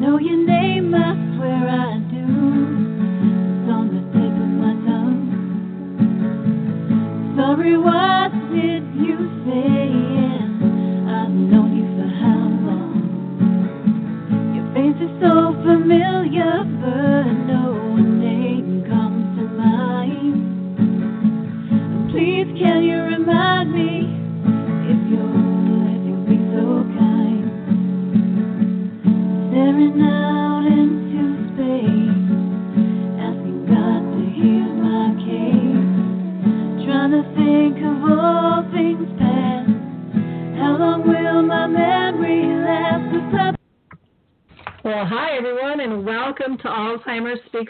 know your name, I swear I do. It's on the tip of my tongue. Sorry, what did you say?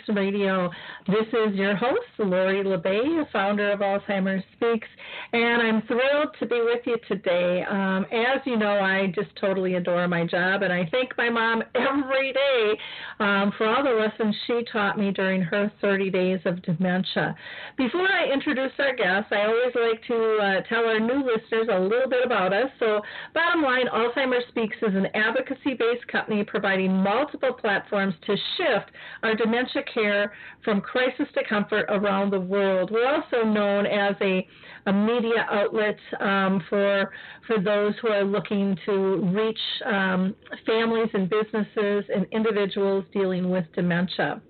Speaks Radio. Your host, Lori La Bey, founder of Alzheimer's Speaks, and I'm thrilled to be with you today. Um, as you know, I just totally adore my job, and I thank my mom every day um, for all the lessons she taught me during her 30 days of dementia. Before I introduce our guests, I always like to uh, tell our new listeners a little bit about us. So, bottom line, Alzheimer's Speaks is an advocacy based company providing multiple platforms to shift our dementia care from crisis to comfort around the world. We're also known as a, a media outlet um, for for those who are looking to reach um, families and businesses and individuals dealing with dementia.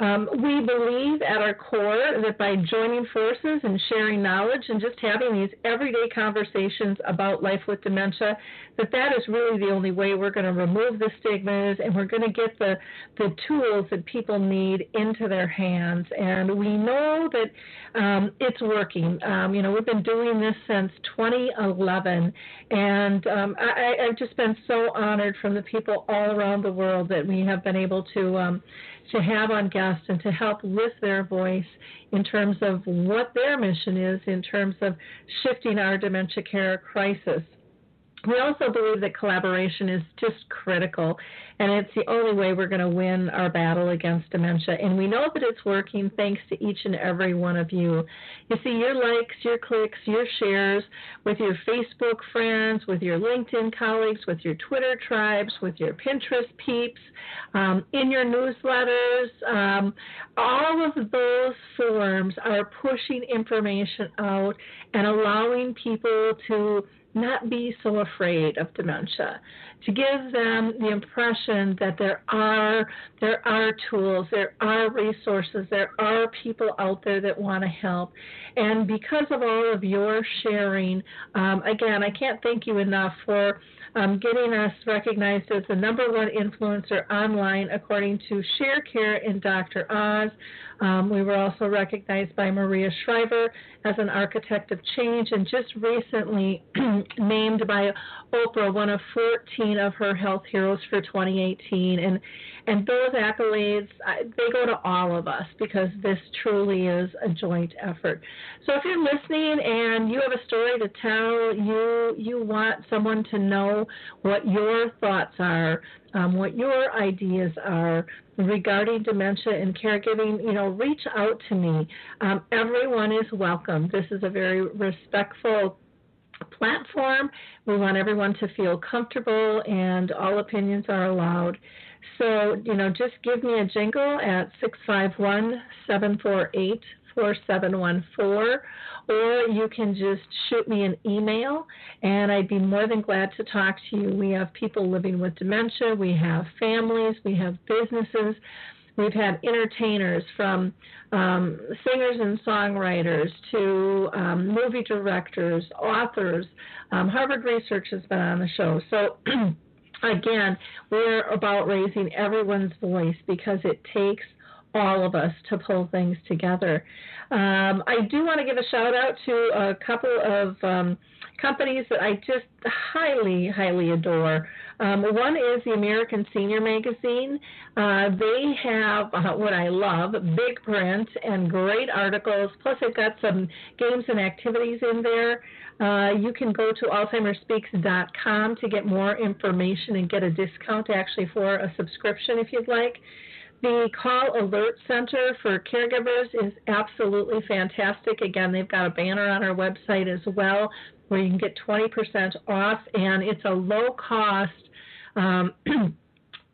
Um, we believe at our core that by joining forces and sharing knowledge and just having these everyday conversations about life with dementia, that that is really the only way we're going to remove the stigmas and we're going to get the, the tools that people need into their hands. And we know that um, it's working. Um, you know, we've been doing this since 2011, and um, I, I've just been so honored from the people all around the world that we have been able to um, to have on guests and to help lift their voice in terms of what their mission is in terms of shifting our dementia care crisis. We also believe that collaboration is just critical, and it's the only way we're going to win our battle against dementia. And we know that it's working thanks to each and every one of you. You see, your likes, your clicks, your shares with your Facebook friends, with your LinkedIn colleagues, with your Twitter tribes, with your Pinterest peeps, um, in your newsletters, um, all of those forms are pushing information out and allowing people to not be so afraid of dementia. To give them the impression that there are there are tools there are resources there are people out there that want to help. And because of all of your sharing um, again i can't thank you enough for um, getting us recognized as the number one influencer online according to sharecare and dr oz um, we were also recognized by Maria Shriver as an architect of change and just recently named by Oprah one of 14 of her health heroes for 2018. And, and those accolades, they go to all of us because this truly is a joint effort. So if you're listening and you have a story to tell, you, you want someone to know what your thoughts are, um, what your ideas are regarding dementia and caregiving, you know, reach out to me. Um, everyone is welcome. This is a very respectful platform. We want everyone to feel comfortable, and all opinions are allowed. So, you know, just give me a jingle at 651 748 4714 or you can just shoot me an email and I'd be more than glad to talk to you. We have people living with dementia, we have families, we have businesses. We've had entertainers from um, singers and songwriters to um, movie directors, authors. Um, Harvard Research has been on the show. So, again, we're about raising everyone's voice because it takes all of us to pull things together. Um, I do want to give a shout out to a couple of um, companies that I just highly, highly adore. Um, one is the American Senior Magazine. Uh, they have uh, what I love big print and great articles. Plus, they've got some games and activities in there. Uh, you can go to AlzheimerSpeaks.com to get more information and get a discount actually for a subscription if you'd like. The Call Alert Center for Caregivers is absolutely fantastic. Again, they've got a banner on our website as well where you can get 20% off, and it's a low cost. Um,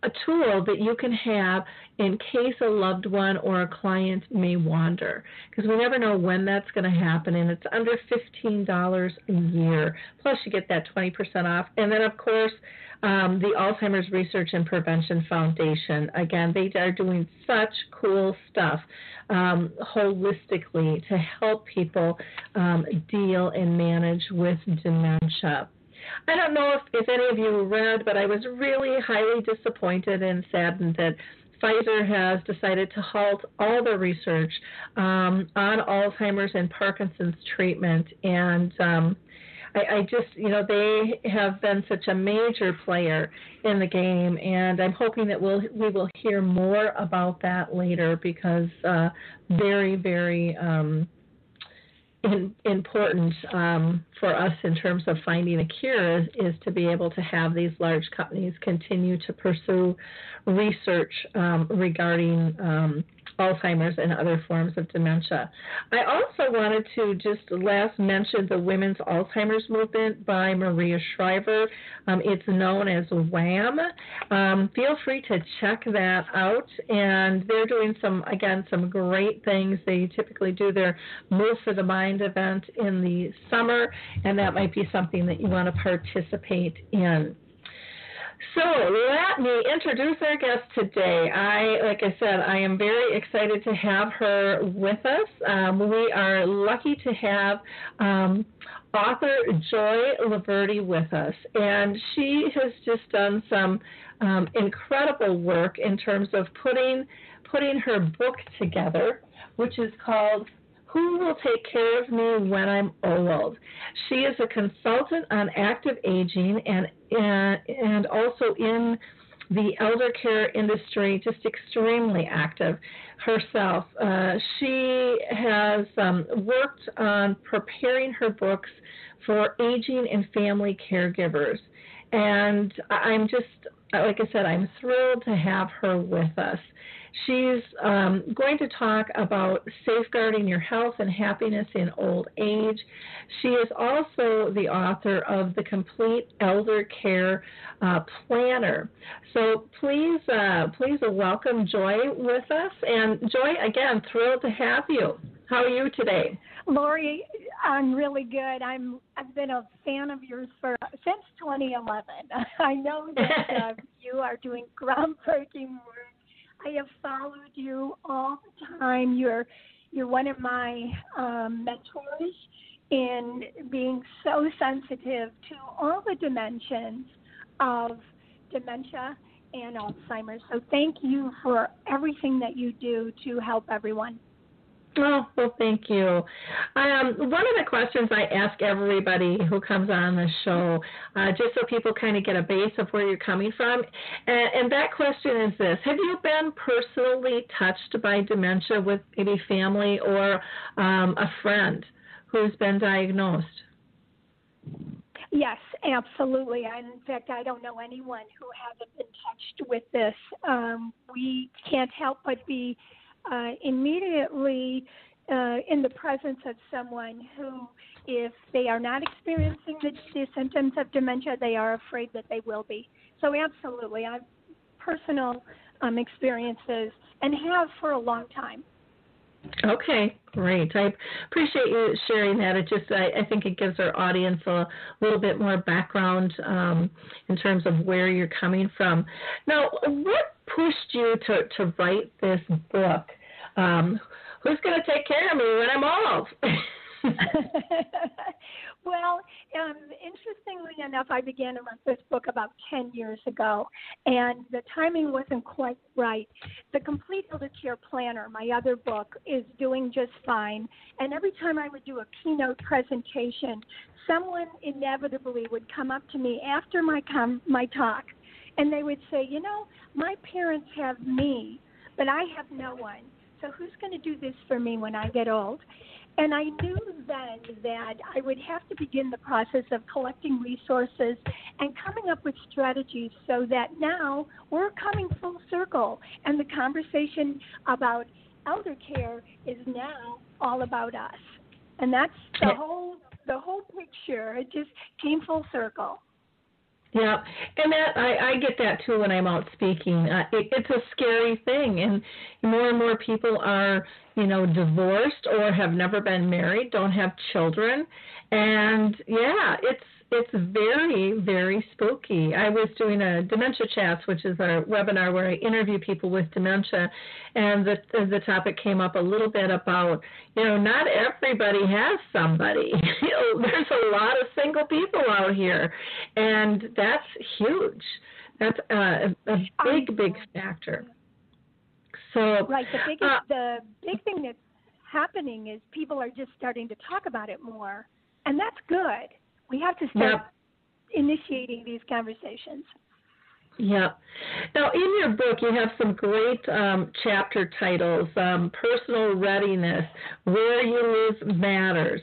a tool that you can have in case a loved one or a client may wander because we never know when that's going to happen and it's under $15 a year plus you get that 20% off and then of course um, the alzheimer's research and prevention foundation again they are doing such cool stuff um, holistically to help people um, deal and manage with dementia I don't know if, if any of you read, but I was really highly disappointed and saddened that Pfizer has decided to halt all the research um, on Alzheimer's and Parkinson's treatment. And um, I, I, just, you know, they have been such a major player in the game, and I'm hoping that we'll we will hear more about that later because uh, very, very. Um, in, important um, for us in terms of finding a cure is, is, to be able to have these large companies continue to pursue research um, regarding um, Alzheimer's and other forms of dementia. I also wanted to just last mention the Women's Alzheimer's Movement by Maria Shriver. Um, it's known as WAM. Um, feel free to check that out. And they're doing some, again, some great things. They typically do their Move for the Mind event in the summer, and that might be something that you want to participate in. So let me introduce our guest today. I, like I said, I am very excited to have her with us. Um, we are lucky to have um, author Joy Loverde with us, and she has just done some um, incredible work in terms of putting putting her book together, which is called who will take care of me when I'm old? She is a consultant on active aging and and, and also in the elder care industry, just extremely active herself. Uh, she has um, worked on preparing her books for aging and family caregivers. And I'm just, like I said, I'm thrilled to have her with us. She's um, going to talk about safeguarding your health and happiness in old age. She is also the author of the Complete Elder Care uh, Planner. So please, uh, please welcome Joy with us. And Joy, again, thrilled to have you. How are you today? Lori, I'm really good. I'm I've been a fan of yours for since 2011. I know that uh, you are doing groundbreaking work I have followed you all the time. You're you're one of my um, mentors in being so sensitive to all the dimensions of dementia and Alzheimer's. So thank you for everything that you do to help everyone. Oh, well, thank you. Um, one of the questions I ask everybody who comes on the show, uh, just so people kind of get a base of where you're coming from, and, and that question is this Have you been personally touched by dementia with maybe family or um, a friend who's been diagnosed? Yes, absolutely. in fact, I don't know anyone who hasn't been touched with this. Um, we can't help but be uh, immediately uh, in the presence of someone who, if they are not experiencing the, the symptoms of dementia, they are afraid that they will be. So, absolutely, I've personal um, experiences and have for a long time. Okay, great. I appreciate you sharing that. It just, I, I think it gives our audience a little bit more background um, in terms of where you're coming from. Now, what pushed you to, to write this book? Um, who's going to take care of me when I'm old? well, um, interestingly enough, I began to write this book about 10 years ago, and the timing wasn't quite right. The Complete Elder Care Planner, my other book, is doing just fine. And every time I would do a keynote presentation, someone inevitably would come up to me after my com- my talk, and they would say, "You know, my parents have me, but I have no one." So who's going to do this for me when I get old? And I knew then that I would have to begin the process of collecting resources and coming up with strategies so that now we're coming full circle and the conversation about elder care is now all about us. And that's the whole the whole picture. It just came full circle. Yeah, and that I, I get that too when I'm out speaking. Uh, it, it's a scary thing, and more and more people are, you know, divorced or have never been married, don't have children, and yeah, it's it's very, very spooky. I was doing a dementia chats, which is a webinar where I interview people with dementia, and the the topic came up a little bit about, you know, not everybody has somebody. you know, there's a lot of single people out here, and that's huge. That's a, a big, big factor. So right, the biggest, uh, the big thing that's happening is people are just starting to talk about it more, and that's good we have to start initiating these conversations. Yeah. Now, in your book, you have some great um, chapter titles um, Personal Readiness, Where You Live Matters,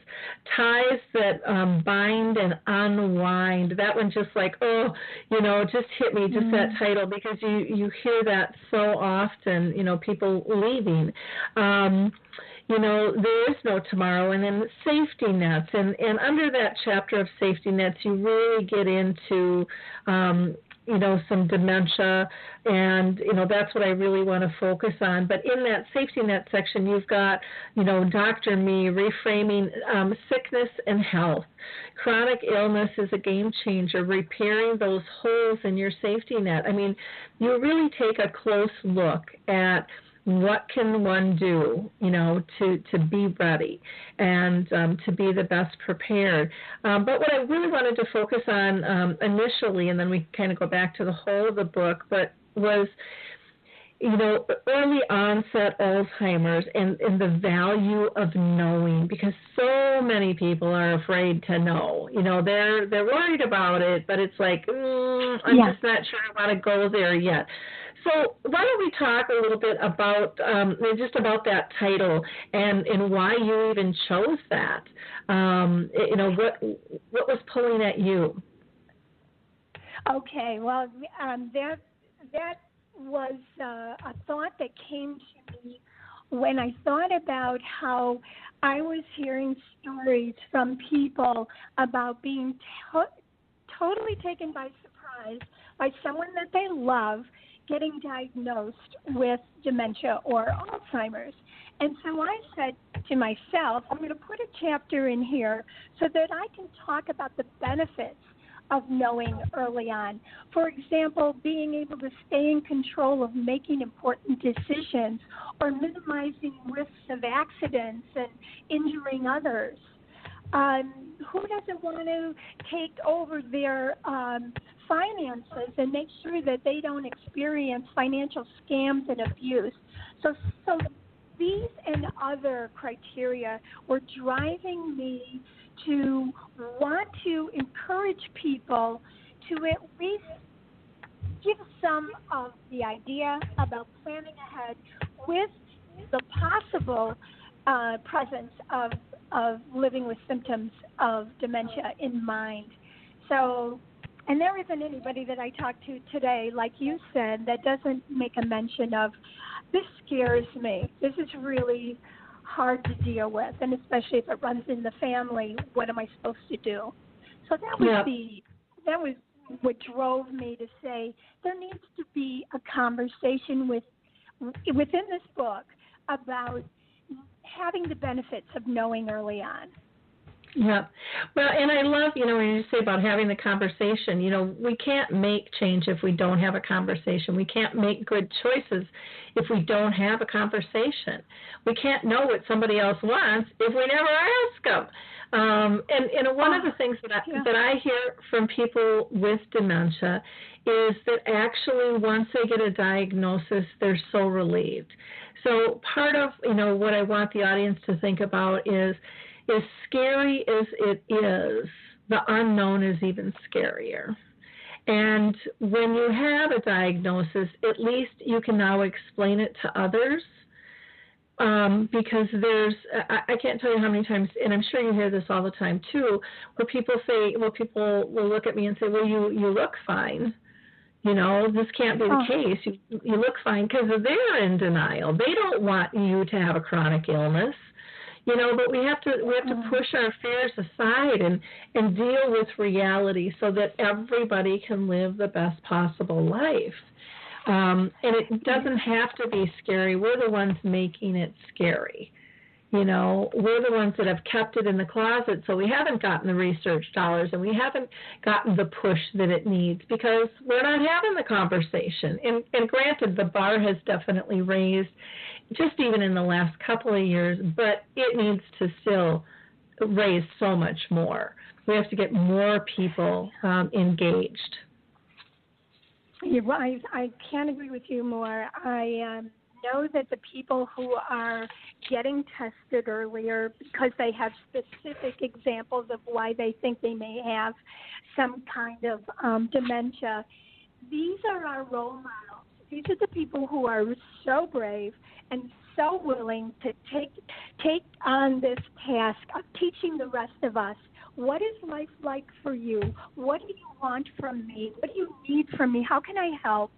Ties That um, Bind and Unwind. That one just like, oh, you know, just hit me, just mm-hmm. that title, because you, you hear that so often, you know, people leaving. Um, you know, there is no tomorrow, and then safety nets. And, and under that chapter of safety nets, you really get into, um, you know, some dementia, and, you know, that's what I really want to focus on. But in that safety net section, you've got, you know, Dr. Me reframing um, sickness and health. Chronic illness is a game changer, repairing those holes in your safety net. I mean, you really take a close look at what can one do, you know, to, to be ready and um, to be the best prepared. Um, but what I really wanted to focus on um, initially, and then we kind of go back to the whole of the book, but was you know, early onset Alzheimer's and, and the value of knowing because so many people are afraid to know. You know, they're they're worried about it, but it's like, mm, I'm yeah. just not sure I want to go there yet. So why don't we talk a little bit about um, just about that title and, and why you even chose that? Um, you know, what what was pulling at you? Okay, well, um, that that was uh, a thought that came to me when I thought about how I was hearing stories from people about being to- totally taken by surprise by someone that they love getting diagnosed with dementia or Alzheimer's. And so I said to myself, I'm going to put a chapter in here so that I can talk about the benefits of knowing early on. For example, being able to stay in control of making important decisions or minimizing risks of accidents and injuring others. Um, who doesn't want to take over their um, finances and make sure that they don't experience financial scams and abuse. So, so these and other criteria were driving me to want to encourage people to at least give some of the idea about planning ahead with the possible uh, presence of of living with symptoms of dementia in mind. So and there isn't anybody that I talk to today, like you said, that doesn't make a mention of this scares me. This is really hard to deal with, and especially if it runs in the family, what am I supposed to do? So that was yeah. the that was what drove me to say there needs to be a conversation with within this book about having the benefits of knowing early on. Yeah. Well, and I love, you know, when you say about having the conversation, you know, we can't make change if we don't have a conversation. We can't make good choices if we don't have a conversation. We can't know what somebody else wants if we never ask them. Um, and, and one of the things that I, yeah. that I hear from people with dementia is that actually once they get a diagnosis, they're so relieved. So part of, you know, what I want the audience to think about is as scary as it is, the unknown is even scarier. And when you have a diagnosis, at least you can now explain it to others. Um, because there's, I, I can't tell you how many times, and I'm sure you hear this all the time too, where people say, well, people will look at me and say, well, you, you look fine. You know, this can't be the oh. case. You, you look fine because they're in denial. They don't want you to have a chronic illness you know but we have to we have to Mm-hmm. push our fears aside and and deal with reality so that everybody can live the best possible life. Um, and it doesn't have to be scary. We're the ones making it scary. You know we're the ones that have kept it in the closet so we haven't gotten the research dollars and we haven't gotten the push that it needs because we're not having the conversation. And and granted the bar has definitely raised just even in the last couple of years but it needs to still raise so much more we have to get more people um, engaged right. I can't agree with you more. I um, know that the people who are getting tested earlier because they have specific examples of why they think they may have some kind of um, dementia, these are our role models. These are the people who are so brave and so willing to take take on this task of teaching the rest of us what is life like for you? What do you want from me? What do you need from me? How can I help?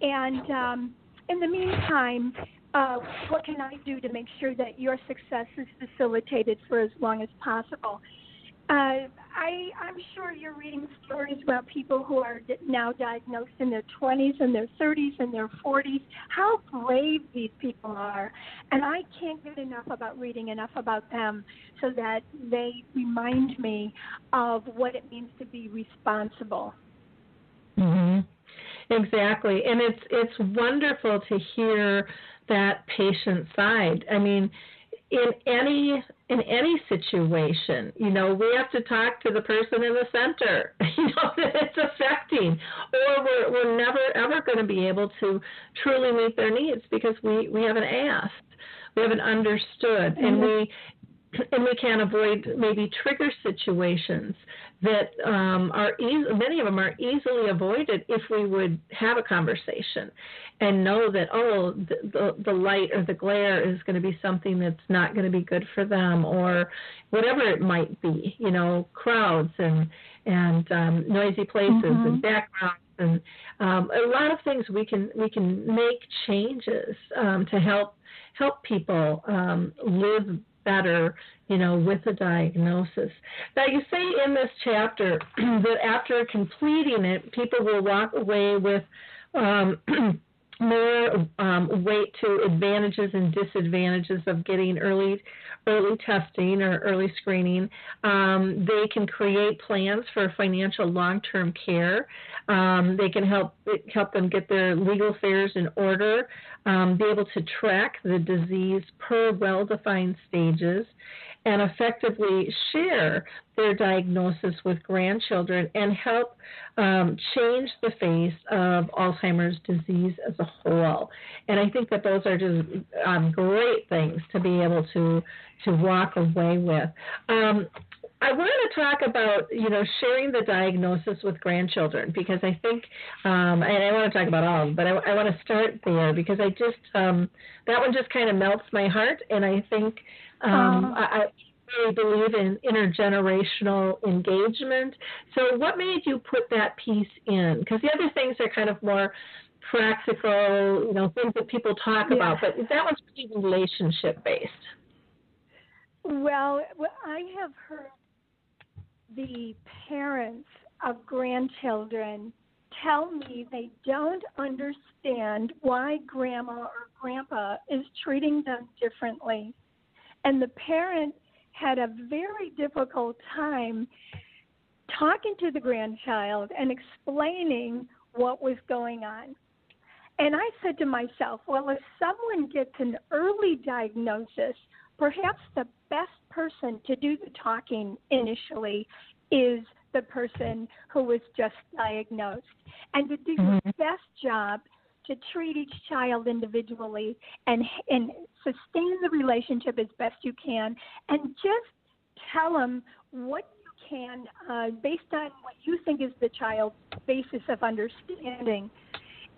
And um, in the meantime, uh, what can I do to make sure that your success is facilitated for as long as possible? Uh, I, I'm sure you're reading stories about people who are now diagnosed in their 20s and their 30s and their 40s. How brave these people are. And I can't get enough about reading enough about them so that they remind me of what it means to be responsible. hmm Exactly, and it's it's wonderful to hear that patient side. I mean, in any in any situation, you know, we have to talk to the person in the center, you know, that it's affecting, or we're we're never ever going to be able to truly meet their needs because we we haven't asked, we haven't understood, and mm-hmm. we and we can't avoid maybe trigger situations that um, are easy. Many of them are easily avoided if we would have a conversation and know that oh, the, the, the light or the glare is going to be something that's not going to be good for them, or whatever it might be. You know, crowds and and um, noisy places Mhm. and backgrounds and um, a lot of things we can we can make changes um, to help help people um, live better, you know, with a diagnosis. Now, you say in this chapter that after completing it, people will walk away with um, more um, weight to advantages and disadvantages of getting early early testing or early screening. Um, they can create plans for financial long-term care. Um, they can help help them get their legal affairs in order, um, be able to track the disease per well-defined stages, and effectively share their diagnosis with grandchildren and help um, change the face of Alzheimer's disease as a whole. And I think that those are just um, great things to be able to to walk away with. Um, I want to talk about you know sharing the diagnosis with grandchildren because I think um, and I want to talk about all, of them, but I, I want to start there because I just um, that one just kind of melts my heart, and I think um. I, I really believe in intergenerational engagement. So, what made you put that piece in? Because the other things are kind of more practical, you know, things that people talk Yeah. about, but that one's really relationship based. Well, I have heard the parents of grandchildren tell me they don't understand why grandma or grandpa is treating them differently. And the parent had a very difficult time talking to the grandchild and explaining what was going on. And I said to myself, well, if someone gets an early diagnosis, perhaps the best person to do the talking initially is the person who was just diagnosed. And to do your Mhm. best job to treat each child individually and and sustain the relationship as best you can and just tell them what you can uh, based on what you think is the child's basis of understanding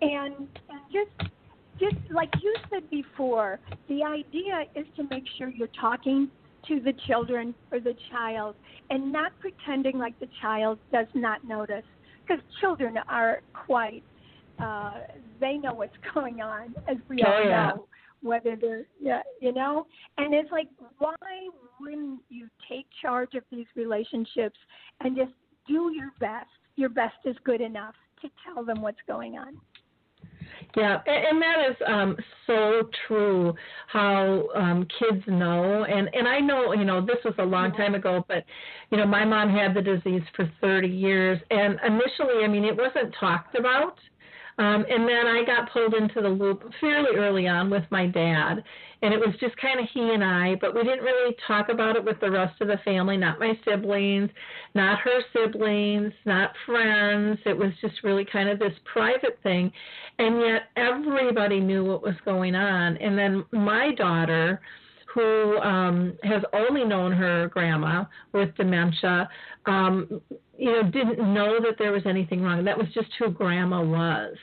and, and just just like you said before the idea is to make sure you're talking to the children or the child and not pretending like the child does not notice because children are quite uh, they know what's going on as we Oh, all yeah. know whether they're yeah, you know. And it's like, why wouldn't you take charge of these relationships and just do your best? Your best is good enough to tell them what's going on. Yeah, and, and that is um, so true. How um, kids know, and and I know, you know, this was a long time ago, but you know, my mom had the disease for 30 years, and initially, I mean, it wasn't talked about. Um, and then I got pulled into the loop fairly early on with my dad, and it was just kind of he and I, but we didn't really talk about it with the rest of the family, not my siblings, not her siblings, not friends. It was just really kind of this private thing, and yet everybody knew what was going on. And then my daughter, who um, has only known her grandma with dementia, um, you know, didn't know that there was anything wrong. That was just who grandma was.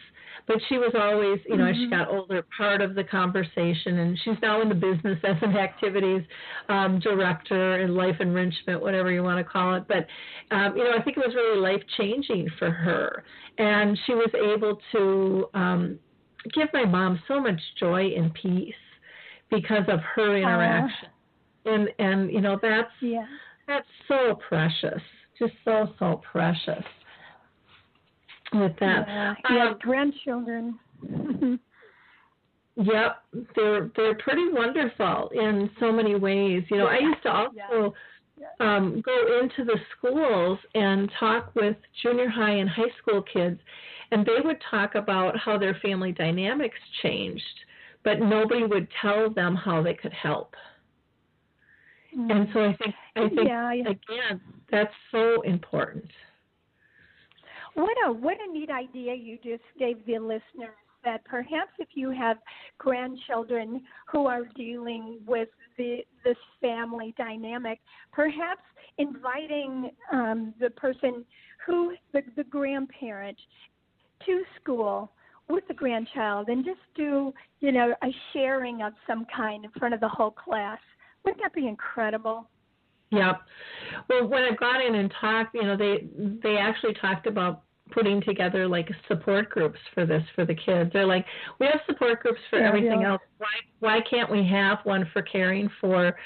But she was always, you know, mm-hmm. as she mm-hmm. got older, part of the conversation. And she's now in the business as an activities um, director in life enrichment, whatever you want to call it. But, um, you know, I think it was really life changing for her. And she was able to um, give my mom so much joy and peace because of her interaction. Uh, and and you know that's yeah. that's so precious just so so precious with that. Yeah, yeah um, grandchildren. yep, they're they're pretty wonderful in so many ways. You know, I used to also yeah. um, go into the schools and talk with junior high and high school kids, and they would talk about how their family dynamics changed, but nobody would tell them how they could help. Mm-hmm. And so I think I think yeah, yeah. again that's so important. What a what a neat idea you just gave the listeners that perhaps if you have grandchildren who are dealing with the this family dynamic, perhaps inviting um, the person who the, the grandparent to school with the grandchild and just do you know a sharing of some kind in front of the whole class wouldn't that be incredible? Yep. Well, when I got in and talked, you know, they they actually talked about putting together like support groups for this for the kids. They're like, we have support groups for yeah, everything yeah. else. Why why can't we have one for caring for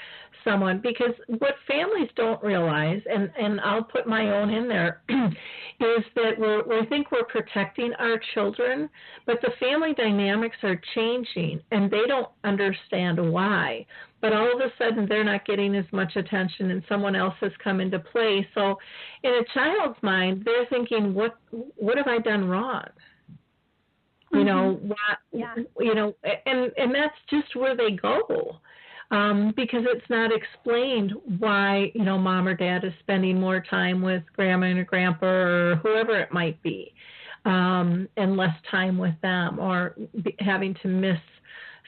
someone? Because what families don't realize, and and I'll put my own in there, is that we're, we think we're protecting our children, but the family dynamics are changing, and they don't understand why but all of a sudden they're not getting as much attention and someone else has come into play so in a child's mind they're thinking what what have i done wrong mm-hmm. you know what yeah. you know and and that's just where they go um, because it's not explained why you know mom or dad is spending more time with grandma and grandpa or whoever it might be um, and less time with them or be, having to miss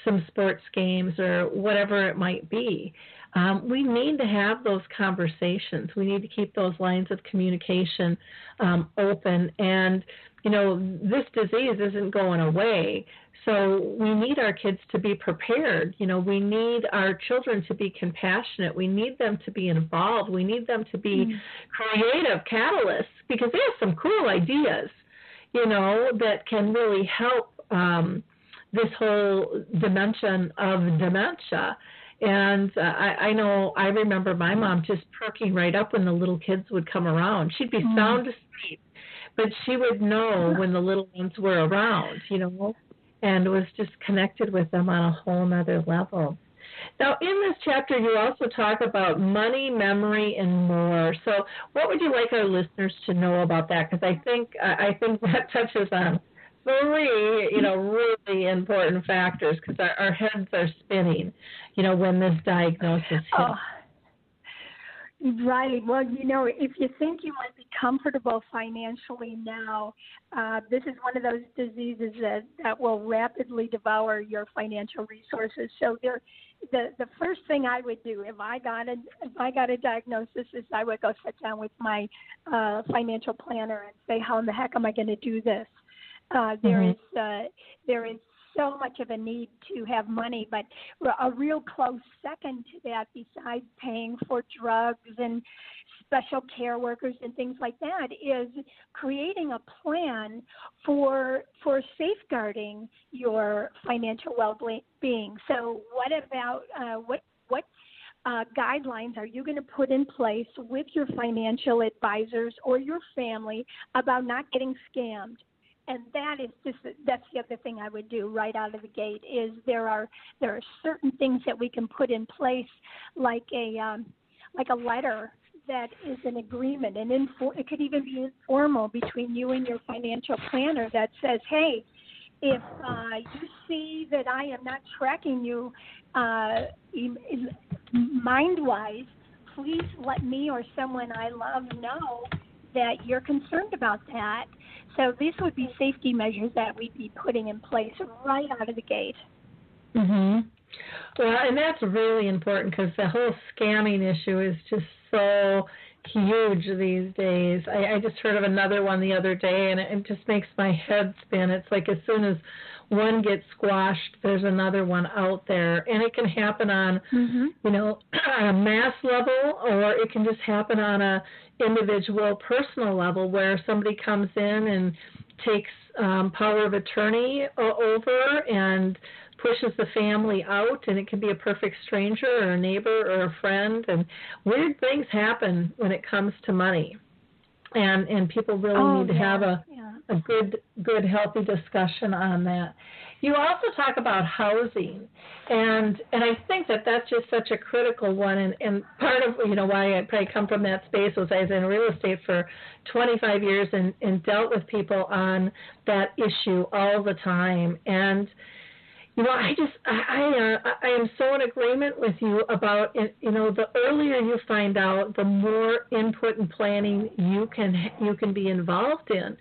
some sports games or whatever it might be. Um, we need to have those conversations. We need to keep those lines of communication um, open. And, you know, this disease isn't going away. So we need our kids to be prepared. You know, we need our children to be compassionate. We need them to be involved. We need them to be mm. creative catalysts because they have some cool ideas, you know, that can really help um, this whole dimension of dementia. And uh, I, I know I remember my mom just perking right up when the little kids would come around. She'd be mm. sound asleep, but she would know when the little ones were around, you know, and was just connected with them on a whole nother level. Now, in this chapter, you also talk about money, memory, and more. So, what would you like our listeners to know about that? Because I think I think that touches on three, you know, really important factors because our, our heads are spinning, you know, when this diagnosis hits. Oh. Right. Well, you know, if you think you might be comfortable financially now, uh, this is one of those diseases that, that will rapidly devour your financial resources. So there, the the first thing I would do if I got a if I got a diagnosis is I would go sit down with my uh, financial planner and say, how in the heck am I going to do this? Uh, there mm-hmm. is, uh, there is so much of a need to have money, but a real close second to that, besides paying for drugs and special care workers and things like that, is creating a plan for for safeguarding your financial well-being. So, what about uh, what what uh, guidelines are you going to put in place with your financial advisors or your family about not getting scammed? And that is just that's the other thing I would do right out of the gate is there are there are certain things that we can put in place like a um, like a letter that is an agreement and infor- it could even be informal between you and your financial planner that says hey if uh, you see that I am not tracking you uh, mind wise, please let me or someone I love know that you're concerned about that. So these would be safety measures that we'd be putting in place right out of the gate. Mhm. Well, and that's really important because the whole scamming issue is just so huge these days. I, I just heard of another one the other day, and it, it just makes my head spin. It's like as soon as one gets squashed, there's another one out there, and it can happen on, mm-hmm. you know, on a mass level, or it can just happen on a individual, personal level, where somebody comes in and takes um, power of attorney over and pushes the family out, and it can be a perfect stranger or a neighbor or a friend, and weird things happen when it comes to money, and and people really oh, need to yeah. have a yeah. a good good healthy discussion on that. You also talk about housing, and and I think that that's just such a critical one. And, and part of you know why I probably come from that space was I was in real estate for 25 years and, and dealt with people on that issue all the time. And you know, I just I I, uh, I am so in agreement with you about you know the earlier you find out, the more input and planning you can you can be involved in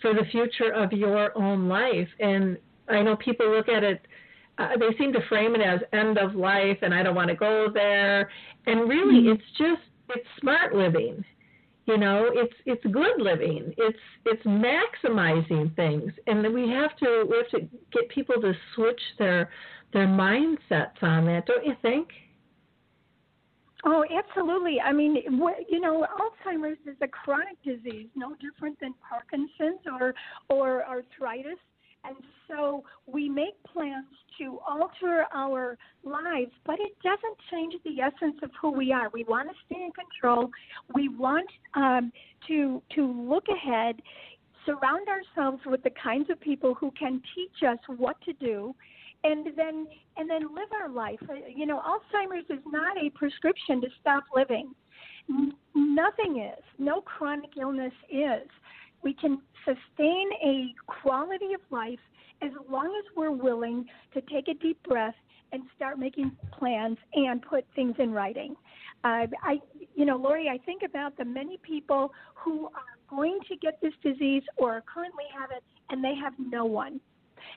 for the future of your own life. And I know people look at it. Uh, they seem to frame it as end of life, and I don't want to go there. And really, mm-hmm. it's just it's smart living you know it's it's good living it's it's maximizing things and we have to we have to get people to switch their their mindsets on that don't you think Oh, absolutely. I mean, you know, Alzheimer's is a chronic disease, no different than Parkinson's or or arthritis. And so we make plans to alter our lives, but it doesn't change the essence of who we are. We want to stay in control. We want um, to to look ahead, surround ourselves with the kinds of people who can teach us what to do, and then and then live our life. Uh, you know, Alzheimer's is not a prescription to stop living. Nothing is. No chronic illness is we can sustain a quality of life as long as we're willing to take a deep breath and start making plans and put things in writing. Uh, I, you know, Lori, I think about the many people who are going to get this disease or currently have it, and they have no one.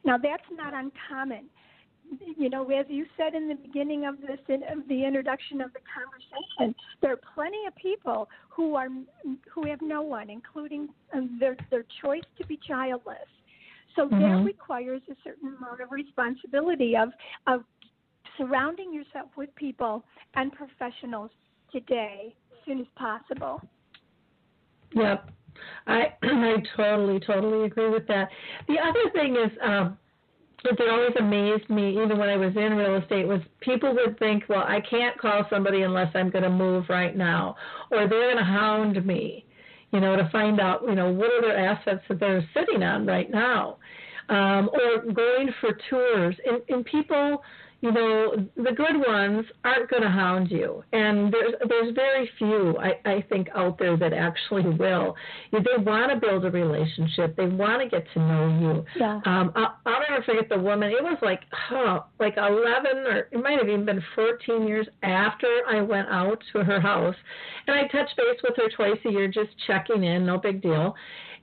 Now that's not uncommon you know, as you said in the beginning of this, in, of the introduction of the conversation, there are plenty of people who are who have no one, including um, their their choice to be childless. So mm-hmm. that requires a certain amount of responsibility of of surrounding yourself with people and professionals today as soon as possible. Yep. I I totally totally agree with that. The other thing is um, it always amazed me, even when I was in real estate, was people would think, well, I can't call somebody unless I'm going to move right now, or they're going to hound me, you know, to find out, you know, what are their assets that they're sitting on right now, um, or going for tours. And, and people you know, the good ones aren't going to hound you, and there's there's very few I, I think out there that actually will. They want to build a relationship. They want to get to know you. Yeah. Um, I'll, I'll never forget the woman. It was like, huh, like 11 or it might have even been 14 years after I went out to her house, and I touched base with her twice a year, just checking in, no big deal.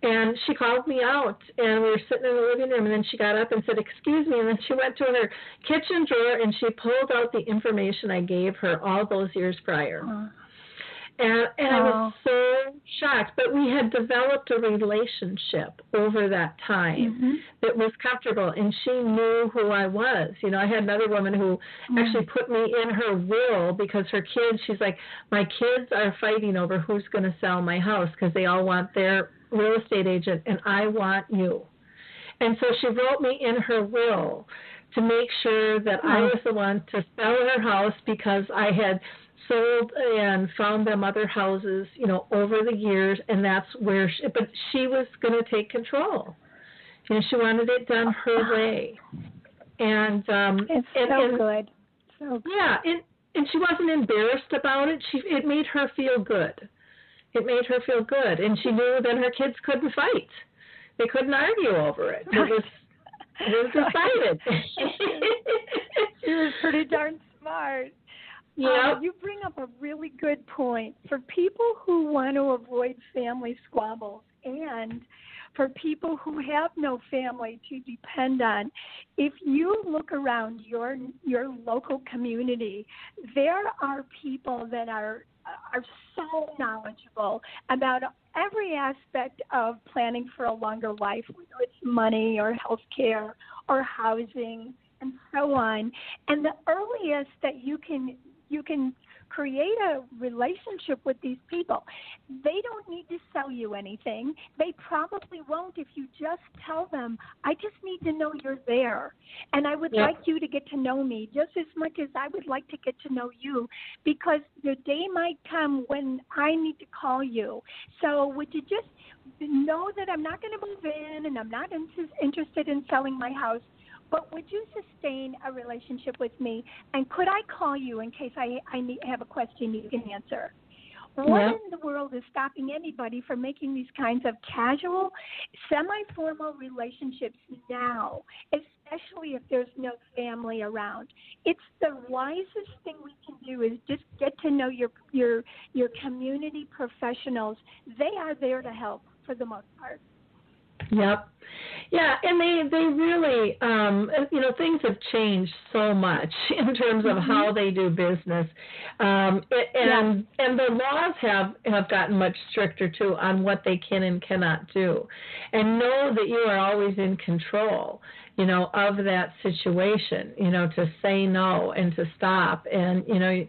And she called me out, and we were sitting in the living room, and then she got up and said, Excuse me. And then she went to her kitchen drawer and she pulled out the information I gave her all those years prior. Uh-huh. And, and I was so shocked. But we had developed a relationship over that time Mhm. that was comfortable, and she knew who I was. You know, I had another woman who Mm. actually put me in her will because her kids, she's like, my kids are fighting over who's going to sell my house because they all want their real estate agent, and I want you. And so she wrote me in her will to make sure that I Oh. was the one to sell her house because I had sold and found them other houses, you know, over the years, and that's where. She, but she was going to take control. You know, she wanted it done her way, and um, It's and, so and good. So good. yeah, and and she wasn't embarrassed about it. She it made her feel good. It made her feel good, and she knew that her kids couldn't fight. They couldn't argue over it. It was it was decided. she was pretty darn smart. yeah. Um, you bring up a really good point. For people who want to avoid family squabbles and for people who have no family to depend on, if you look around your your local community, there are people that are are so knowledgeable about every aspect of planning for a longer life, whether it's money or health care or housing and so on. And the earliest that you can you can create a relationship with these people. They don't need to sell you anything. They probably won't if you just tell them, I just need to know you're there. And I would Yep. like you to get to know me just as much as I would like to get to know you because the day might come when I need to call you. So would you just know that I'm not going to move in and I'm not in- interested in selling my house? But would you sustain a relationship with me? And could I call you in case I, I need, have a question you can answer? What Yeah. in the world is stopping anybody from making these kinds of casual, semi formal relationships now, especially if there's no family around? It's the wisest thing we can do is just get to know your your your community professionals. They are there to help for the most part. Yep. Yeah, and they they really um you know things have changed so much in terms of how they do business. Um it, and and the laws have have gotten much stricter too on what they can and cannot do. And know that you are always in control, you know, of that situation, you know, to say no and to stop and you know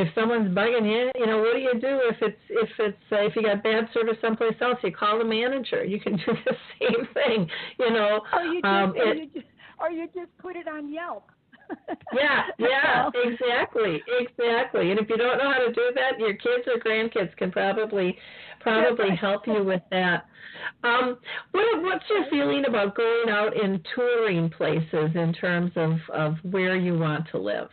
if someone's bugging you, you know, what do you do if it's if it's uh, if you got bad service someplace else? You call the manager. You can do the same thing, you know. Or you just, um, or you just, or you just put it on Yelp. yeah, yeah, exactly, exactly. And if you don't know how to do that, your kids or grandkids can probably probably help you with that. Um, what, what's your feeling about going out and touring places in terms of of where you want to live?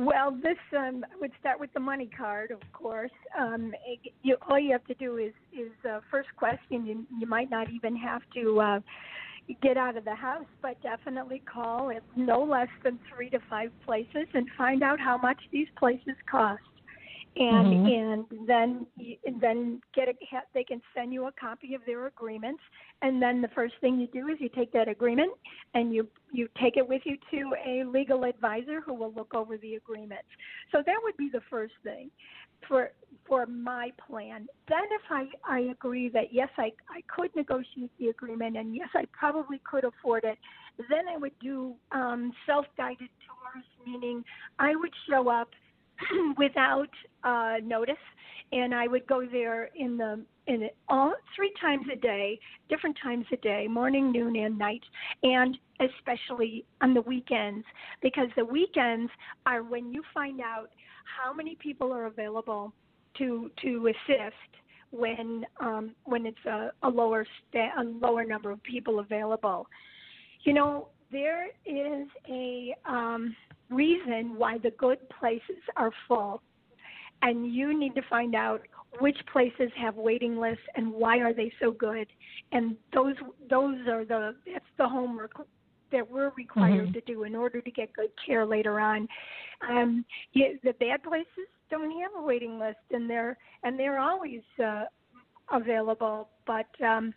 Well, this um, I would start with the money card, of course. Um, it- you, all you have to do is is uh, first question. You, you might not even have to uh, get out of the house, but definitely call at no less than three to five places and find out how much these places cost. And Mhm. and then and then get a they can send you a copy of their agreements and then the first thing you do is you take that agreement and you you take it with you to a legal advisor who will look over the agreements. So that would be the first thing for for my plan. Then if I I agree that yes I I could negotiate the agreement and yes I probably could afford it, then I would do um, self-guided tours, meaning I would show up without uh, notice and I would go there in the in all three times a day, different times a day, morning, noon, and night, and especially on the weekends because the weekends are when you find out how many people are available to to assist when um, when it's a, a lower sta- a lower number of people available. You know there is a um, reason why the good places are full. And you need to find out which places have waiting lists and why are they so good. And those those are the that's the homework that we're required Mhm. to do in order to get good care later on. Um yeah, the bad places don't have a waiting list and they're and they're always uh available but um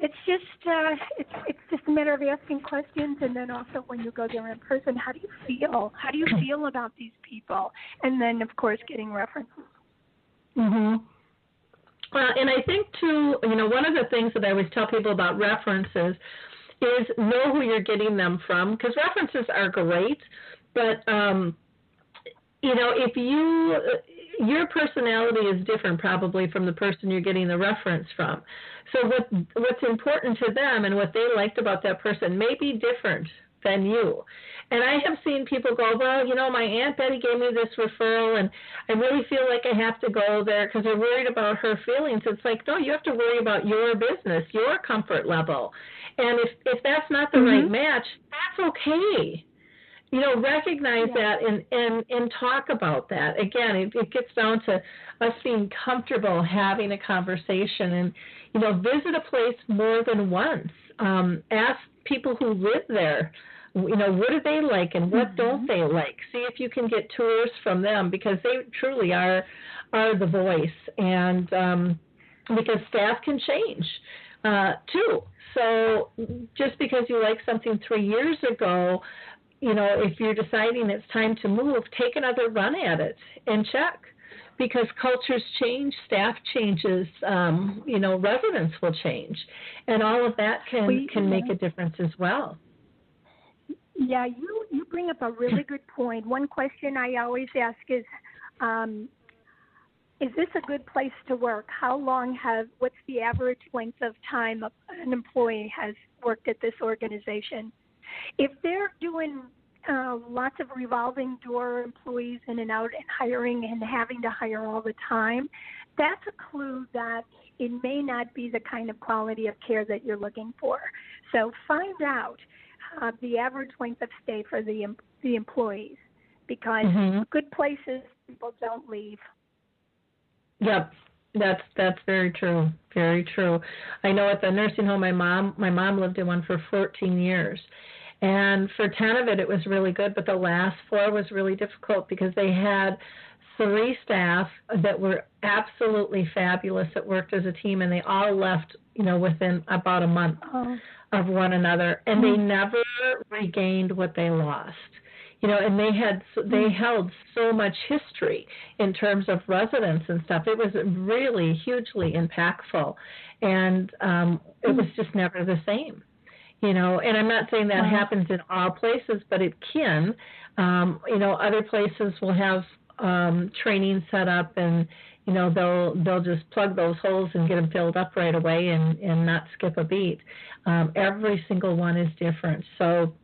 it's just uh it's it's just a matter of asking questions and then also when you go there in person, how do you feel? How do you feel about these people? And then of course getting references. Mhm. Well, and I think too, you know, one of the things that I always tell people about references is know who you're getting them from because references are great, but um, you know, if you your personality is different probably from the person you're getting the reference from. So what what's important to them and what they liked about that person may be different than you. And I have seen people go, well, you know, my aunt Betty gave me this referral, and I really feel like I have to go there because they're worried about her feelings. It's like, no, you have to worry about your business, your comfort level, and if if that's not the mm-hmm. right match, that's okay you know recognize yeah. that and and and talk about that again it, it gets down to us being comfortable having a conversation and you know visit a place more than once um, ask people who live there you know what do they like and what mm-hmm. don't they like see if you can get tours from them because they truly are are the voice and um, because staff can change uh, too so just because you like something three years ago you know, if you're deciding it's time to move, take another run at it and check because cultures change, staff changes, um, you know, residents will change, and all of that can we, can make a difference as well. Yeah, you you bring up a really good point. One question I always ask is, um, is this a good place to work? How long have what's the average length of time an employee has worked at this organization? If they're doing uh, lots of revolving door employees in and out and hiring and having to hire all the time, that's a clue that it may not be the kind of quality of care that you're looking for. So find out uh, the average length of stay for the the employees because mm-hmm. good places people don't leave. Yep. That's that's very true. Very true. I know at the nursing home my mom my mom lived in one for 14 years and for 10 of it, it was really good, but the last four was really difficult because they had three staff that were absolutely fabulous that worked as a team, and they all left, you know, within about a month oh. of one another, and they mm-hmm. never regained what they lost. You know, and they had they held so much history in terms of residents and stuff. It was really hugely impactful, and um, it was just never the same you know. And i'm not saying that happens in all places but it can. Um you know other places will have um training set up and you know they'll they'll just plug those holes and get them filled up right away and and not skip a beat. Um every single one is different. So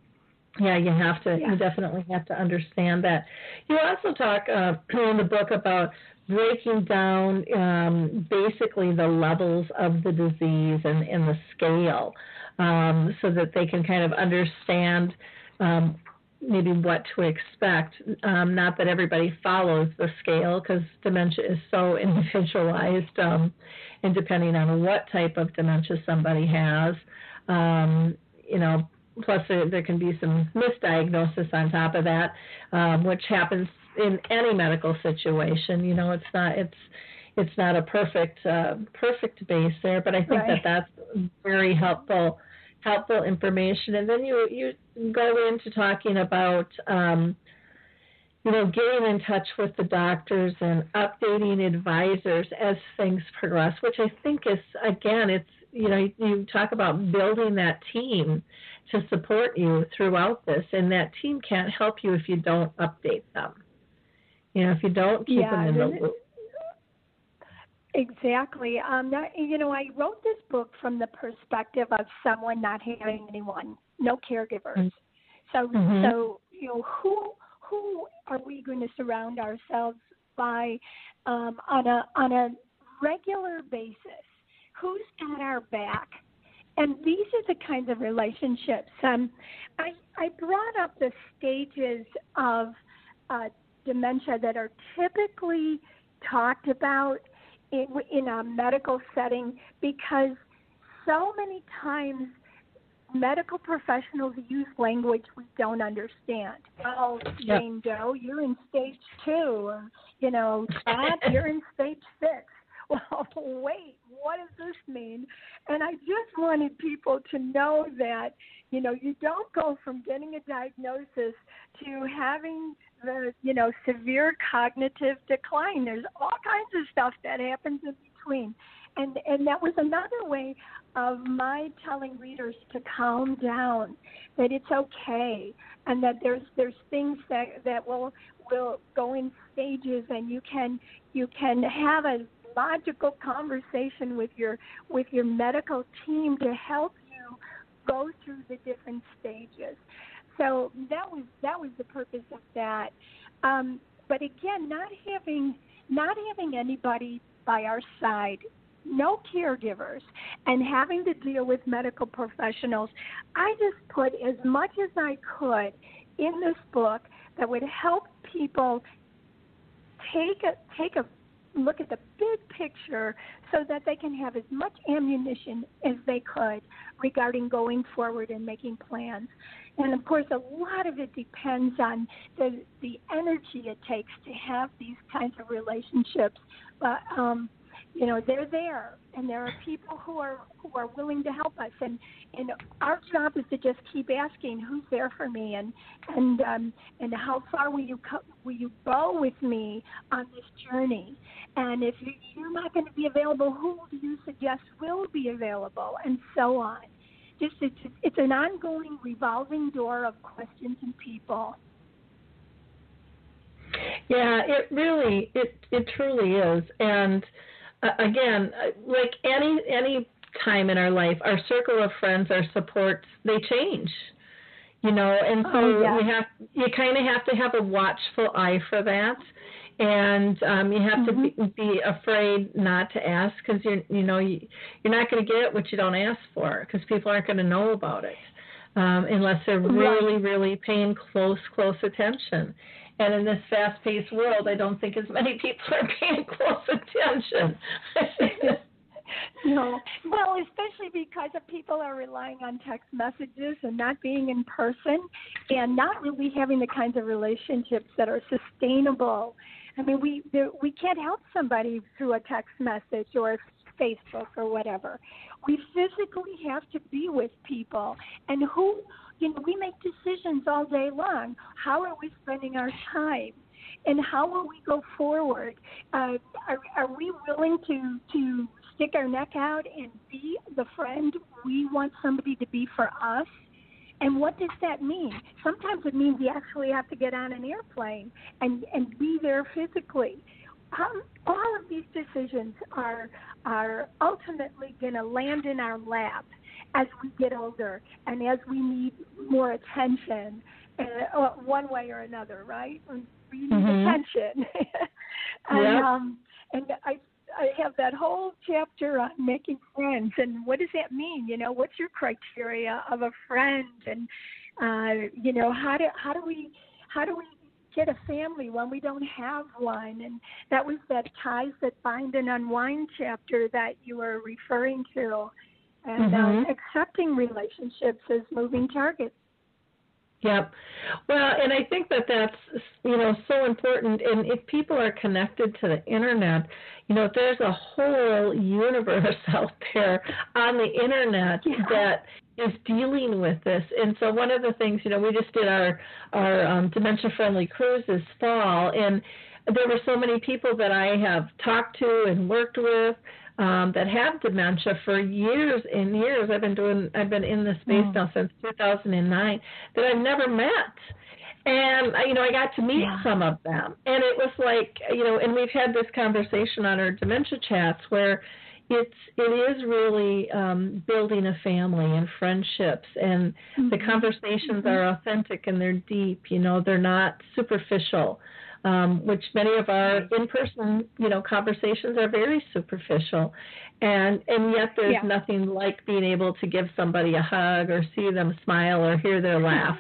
yeah you have to yeah. you definitely have to understand that you also talk uh, in the book about breaking down um, basically the levels of the disease and, and the scale um, so that they can kind of understand um, maybe what to expect. Um, not that everybody follows the scale because dementia is so individualized, um, and depending on what type of dementia somebody has, um, you know. Plus, there, there, can be some misdiagnosis on top of that, um, which happens in any medical situation. You know, it's not it's it's not a perfect uh, perfect base there, but I think right. that that's very helpful helpful information. And then you you go into talking about um, you know getting in touch with the doctors and updating advisors as things progress, which I think is again it's you know you talk about building that team to support you throughout this, and that team can't help you if you don't update them. You know, if you don't keep yeah, them in the loop. Exactly. Um, that, you know, I wrote this book from the perspective of someone not having anyone, no caregivers. Mm-hmm. So, mm-hmm. so you know, who who are we going to surround ourselves by um, on a on a regular basis? Who's got our back? And these are the kinds of relationships. Um, I I brought up the stages of uh, dementia that are typically talked about in, in a medical setting because so many times medical professionals use language we don't understand. Oh, Jane yep. Doe, you're in stage two. You know, Bob, you're in stage six. Well, wait, what does this mean? And I just wanted people to know that, you know, you don't go from getting a diagnosis to having the, you know, severe cognitive decline. There's all kinds of stuff that happens in between. And and that was another way of my telling readers to calm down, that it's okay, and that there's there's things that that will will go in stages, and you can you can have a logical conversation with your with your medical team to help you go through the different stages. So that was that was the purpose of that. Um, but again, not having not having anybody by our side no caregivers and having to deal with medical professionals, I just put as much as I could in this book that would help people take a take a look at the big picture so that they can have as much ammunition as they could regarding going forward and making plans. And of course, a lot of it depends on the the energy it takes to have these kinds of relationships. But um, you know they're there and there are people who are who are willing to help us. And and our job is to just keep asking who's there for me? And and um and how far will you co- will you go with me on this journey? And if you're not going to be available who do you suggest will be available? And so on. Just it's it's an ongoing revolving door of questions and people. Yeah it really it it truly is. And again, like any any time in our life, our circle of friends, our supports, they change. You know, and so oh, yeah. you have you kind of have to have a watchful eye for that, and um, you have mm-hmm. to be, be afraid not to ask because you you know you, you're not going to get what you don't ask for because people aren't going to know about it um, unless they're really right. really paying close close attention. And in this fast paced world, I don't think as many people are paying close attention. no. Well, especially because of people are relying on text messages and not being in person and not really having the kinds of relationships that are sustainable. I mean, we we can't help somebody through a text message or Facebook or whatever. We physically have to be with people, and who you know, we make decisions all day long. How are we spending our time? And how will we go forward? Uh, are, are we willing to, to stick our neck out and be the friend we want somebody to be for us? And what does that mean? Sometimes it means you actually have to get on an airplane and, and be there physically. Um, all of these decisions are are ultimately going to land in our lap as we get older and as we need more attention, uh, one way or another, right? We need mm-hmm. attention. and um, and I I have that whole chapter on making friends and what does that mean? You know, what's your criteria of a friend and uh, you know, how do how do we how do we get a family when we don't have one and that was that ties that bind and unwind chapter that you were referring to and um, mm-hmm. um, accepting relationships as moving targets. Yep. Well, and I think that that's you know so important. And if people are connected to the internet, you know, there's a whole universe out there on the internet yeah. that is dealing with this. And so one of the things, you know, we just did our our um, dementia friendly cruise this fall, and there were so many people that I have talked to and worked with um, that have dementia for years and years. I've been doing, I've been in this space mm. now since 2009 that I've never met. And you know, I got to meet yeah. some of them, and it was like, you know, and we've had this conversation on our dementia chats where it's it is really um, building a family and friendships, and mm-hmm. the conversations mm-hmm. are authentic and they're deep. You know, they're not superficial um, which many of our in-person, you know, conversations are very superficial, and and yet there's yeah. nothing like being able to give somebody a hug or see them smile or hear their laugh,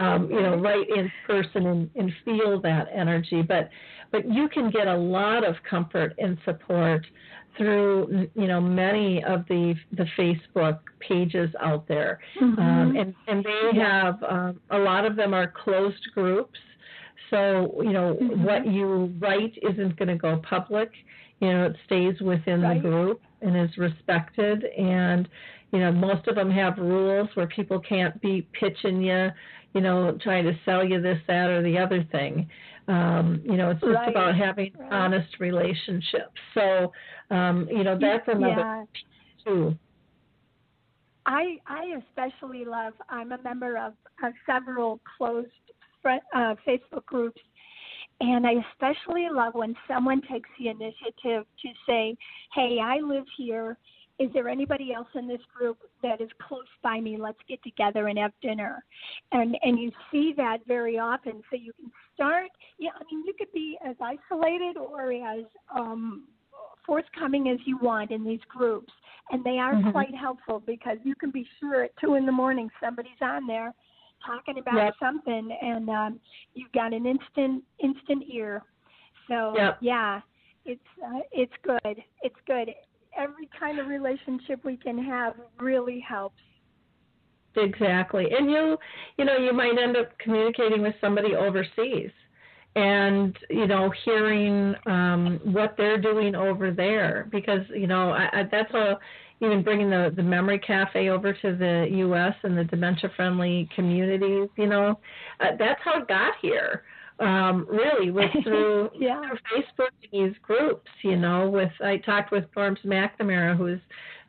um, you know, right in person and, and feel that energy. But but you can get a lot of comfort and support through you know many of the the Facebook pages out there, mm-hmm. um, and and they have um, a lot of them are closed groups so, you know, mm-hmm. what you write isn't going to go public. you know it stays within Right. the group and is respected and you know most of them have rules where people can't be pitching you you know trying to sell you this that or the other thing um, you know it's just Right. about having Right. honest relationships so um, you know that's another Yeah. too I I especially love. I'm a member of, of several closed uh, Facebook groups, and I especially love when someone takes the initiative to say, "Hey, I live here. Is there anybody else in this group that is close by me? Let's get together and have dinner." And and you see that very often, so you can start. Yeah, I mean, you could be as isolated or as um, forthcoming as you want in these groups and they are Mhm. quite helpful because you can be sure at two in the morning somebody's on there talking about Yep. something and um you've got an instant instant ear so Yep. yeah it's uh, it's good it's good every kind of relationship we can have really helps Exactly. And you, you know, you might end up communicating with somebody overseas and, you know, hearing um, what they're doing over there because, you know, I, I, that's a, even bringing the, the memory cafe over to the U.S. and the dementia friendly communities, you know, uh, that's how it got here. Um, really was through Yeah. through Facebook these groups, you know, with I talked with Norman McNamara, who's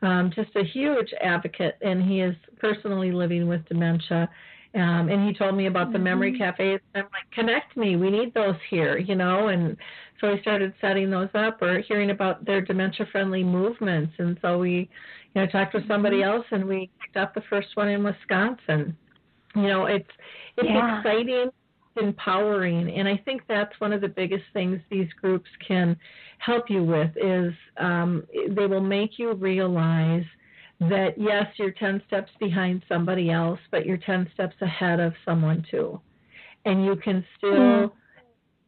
um, just a huge advocate, and he is personally living with dementia. Um, and he told me about the memory Mhm. cafes. I'm like, connect me. We need those here, you know. And so we started setting those up, or hearing about their dementia-friendly movements. And so we, you know, talked with somebody else, and we picked up the first one in Wisconsin. You know, it's it's Yeah. exciting empowering and i think that's one of the biggest things these groups can help you with is um, they will make you realize that yes you're 10 steps behind somebody else but you're 10 steps ahead of someone too. And you can still Mm.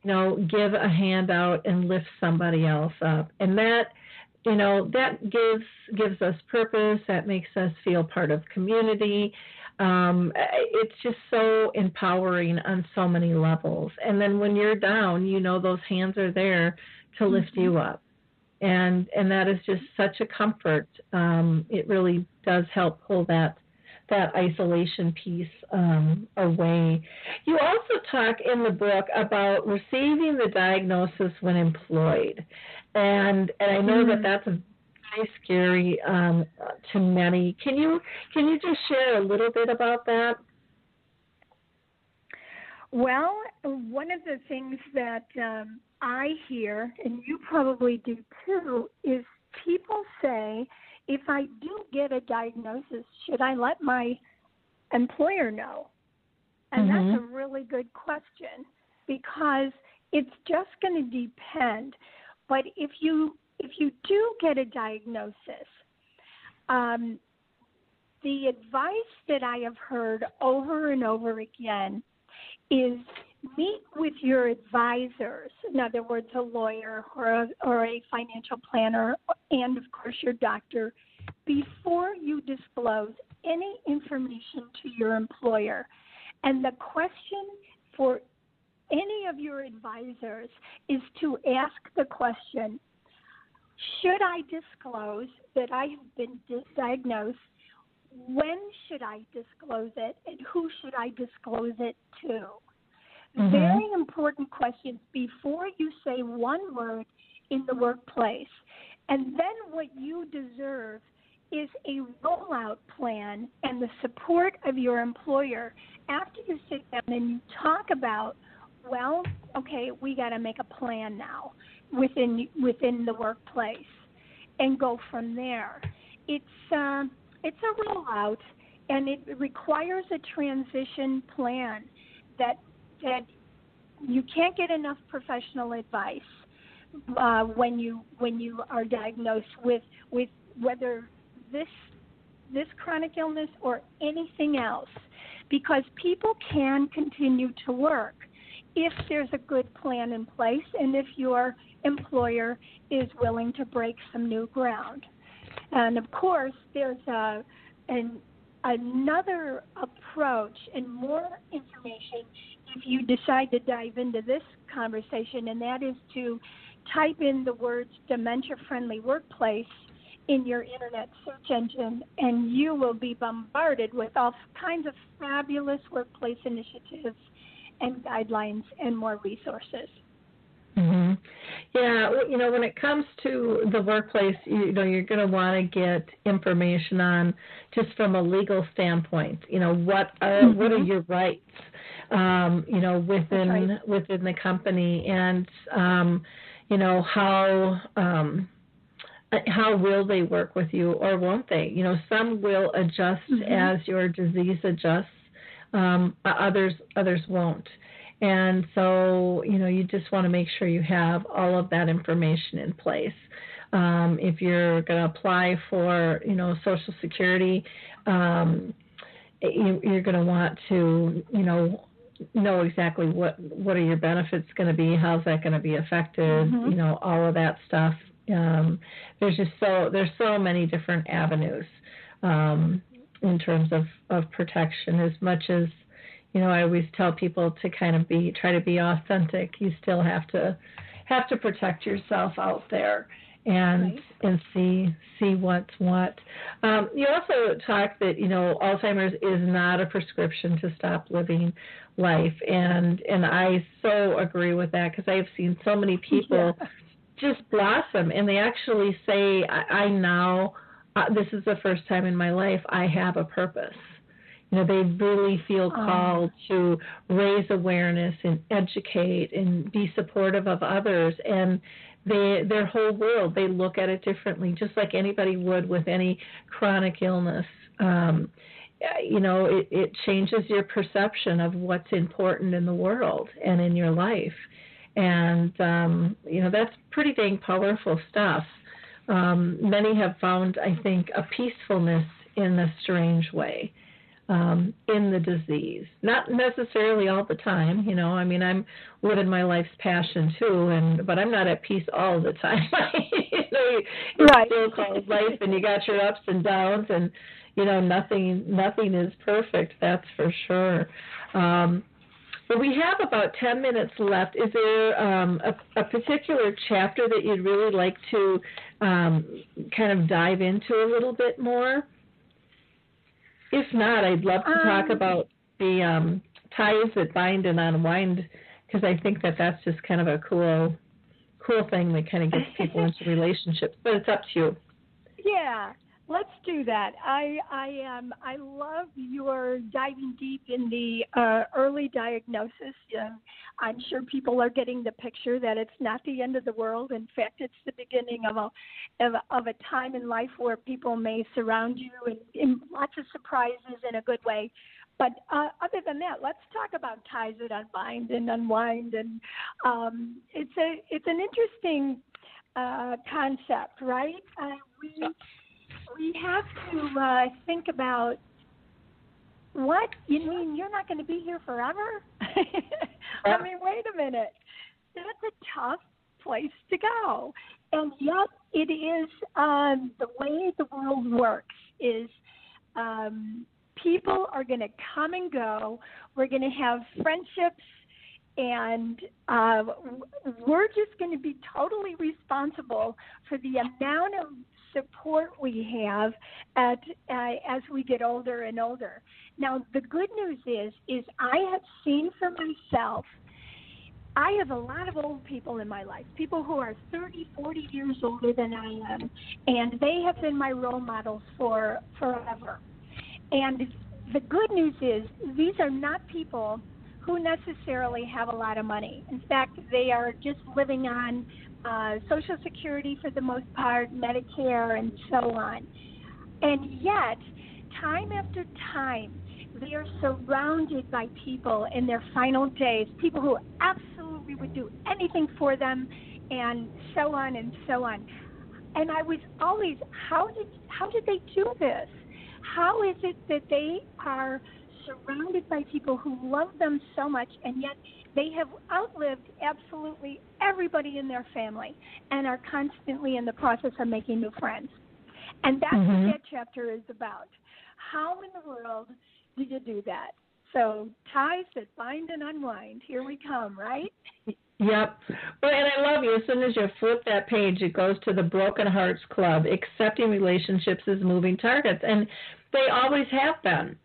you know give a hand out and lift somebody else up. And that you know that gives gives us purpose. That makes us feel part of community. Um, it's just so empowering on so many levels. And then when you're down, you know those hands are there to lift you up, and and that is just such a comfort. Um, it really does help pull that that isolation piece um, away. You also talk in the book about receiving the diagnosis when employed, and and I know that Mm. that's a very scary um, to many. Can you can you just share a little bit about that? Well, one of the things that um, I hear, and you probably do too, is people say, if I do get a diagnosis, should I let my employer know? And that's a really good question because it's just going to depend. But if you if you do get a diagnosis, um, the advice that I have heard over and over again is meet with your advisors. In other words, a lawyer or a, or a financial planner, and of course your doctor, before you disclose any information to your employer. And the question for any of your advisors is to ask the question Should I disclose that I have been diagnosed? When should I disclose it? And who should I disclose it to? Mhm. Very important questions before you say one word in the workplace. And then what you deserve is a rollout plan and the support of your employer after you sit down and you talk about well okay we got to make a plan now within within the workplace and go from there it's um it's a rollout and it requires a transition plan that that you can't get enough professional advice uh, when you when you are diagnosed with with whether this this chronic illness or anything else because people can continue to work if there's a good plan in place and if your employer is willing to break some new ground. And of course, there's a, an, another approach and more information if you decide to dive into this conversation, and that is to type in the words dementia friendly workplace in your internet search engine, and you will be bombarded with all kinds of fabulous workplace initiatives and guidelines and more resources. Mm-hmm. Yeah, you know, when it comes to the workplace, you know, you're going to want to get information on just from a legal standpoint. You know, what are mm-hmm. what are your rights? Um, you know, within right. within the company, and um, you know how. Um, how will they work with you or won't they? You know, some will adjust mm-hmm. as your disease adjusts. Um, others others won't. And so, you know, you just want to make sure you have all of that information in place. Um, if you're going to apply for, you know, Social Security, um, you, you're going to want to, you know, know exactly what what are your benefits going to be, how's that going to be affected, mm-hmm. you know, all of that stuff. Um, there's just so there's so many different avenues um, in terms of of protection. As much as you know, I always tell people to kind of be try to be authentic. You still have to have to protect yourself out there and right. and see see what's what. Um, you also talk that you know Alzheimer's is not a prescription to stop living life, and and I so agree with that because I've seen so many people yeah. just blossom, and they actually say, I, I now uh, this is the first time in my life I have a purpose you know, they really feel oh. called to raise awareness and educate and be supportive of others. And they, their whole world, they look at it differently, just like anybody would with any chronic illness. Um, you know, it, it changes your perception of what's important in the world and in your life. And, um, you know, that's pretty dang powerful stuff. Um, many have found, I think, a peacefulness in a strange way um, in the disease. Not necessarily all the time, you know. I mean, I'm living my life's passion too, and but I'm not at peace all the time. you know, it's right. still called life, and you got your ups and downs, and you know, nothing nothing is perfect. That's for sure. Um, but we have about 10 minutes left. Is there um, a, a, particular chapter that you'd really like to um, kind of dive into a little bit more? If not, I'd love to talk um, about the um, ties that bind and unwind because I think that that's just kind of a cool, cool thing that kind of gets people into relationships. But it's up to you. Yeah, let's do that. I I um I love your diving deep in the uh, early diagnosis. Uh, I'm sure people are getting the picture that it's not the end of the world. In fact, it's the beginning of a of, of a time in life where people may surround you and, and lots of surprises in a good way. But uh, other than that, let's talk about ties that unbind and unwind. And um, it's a it's an interesting uh, concept, right? Uh, we we have to uh, think about what you mean you're not going to be here forever? I mean wait a minute. That's a tough place to go. And yet it is um the way the world works is um people are going to come and go. We're going to have friendships and uh, we're just going to be totally responsible for the amount of support we have at uh, as we get older and older. Now, the good news is is I have seen for myself I have a lot of old people in my life, people who are 30, 40 years older than I am, and they have been my role models for forever. And the good news is these are not people who necessarily have a lot of money. In fact, they are just living on uh, Social Security for the most part, Medicare, and so on. And yet, time after time, they are surrounded by people in their final days, people who absolutely would do anything for them, and so on and so on. And I was always, how did how did they do this? How is it that they are surrounded by people who love them so much, and yet they have outlived absolutely everybody in their family and are constantly in the process of making new friends. And that's mm-hmm. what that chapter is about. How in the world do you do that? So ties that bind and unwind. Here we come, right? Yep. Well, and I love you. As soon as you flip that page, it goes to the Broken Hearts Club, accepting relationships as moving targets, and they always have been.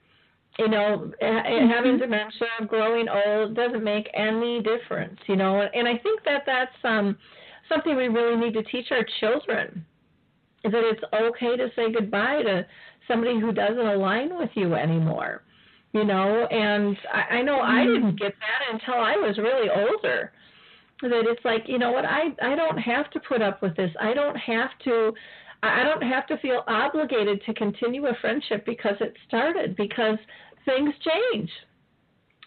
You know, mm-hmm. having dementia, growing old doesn't make any difference. You know, and I think that that's um, something we really need to teach our children. Is that it's okay to say goodbye to somebody who doesn't align with you anymore. You know, and I, I know mm-hmm. I didn't get that until I was really older that it's like you know what i i don't have to put up with this i don't have to i don't have to feel obligated to continue a friendship because it started because things change.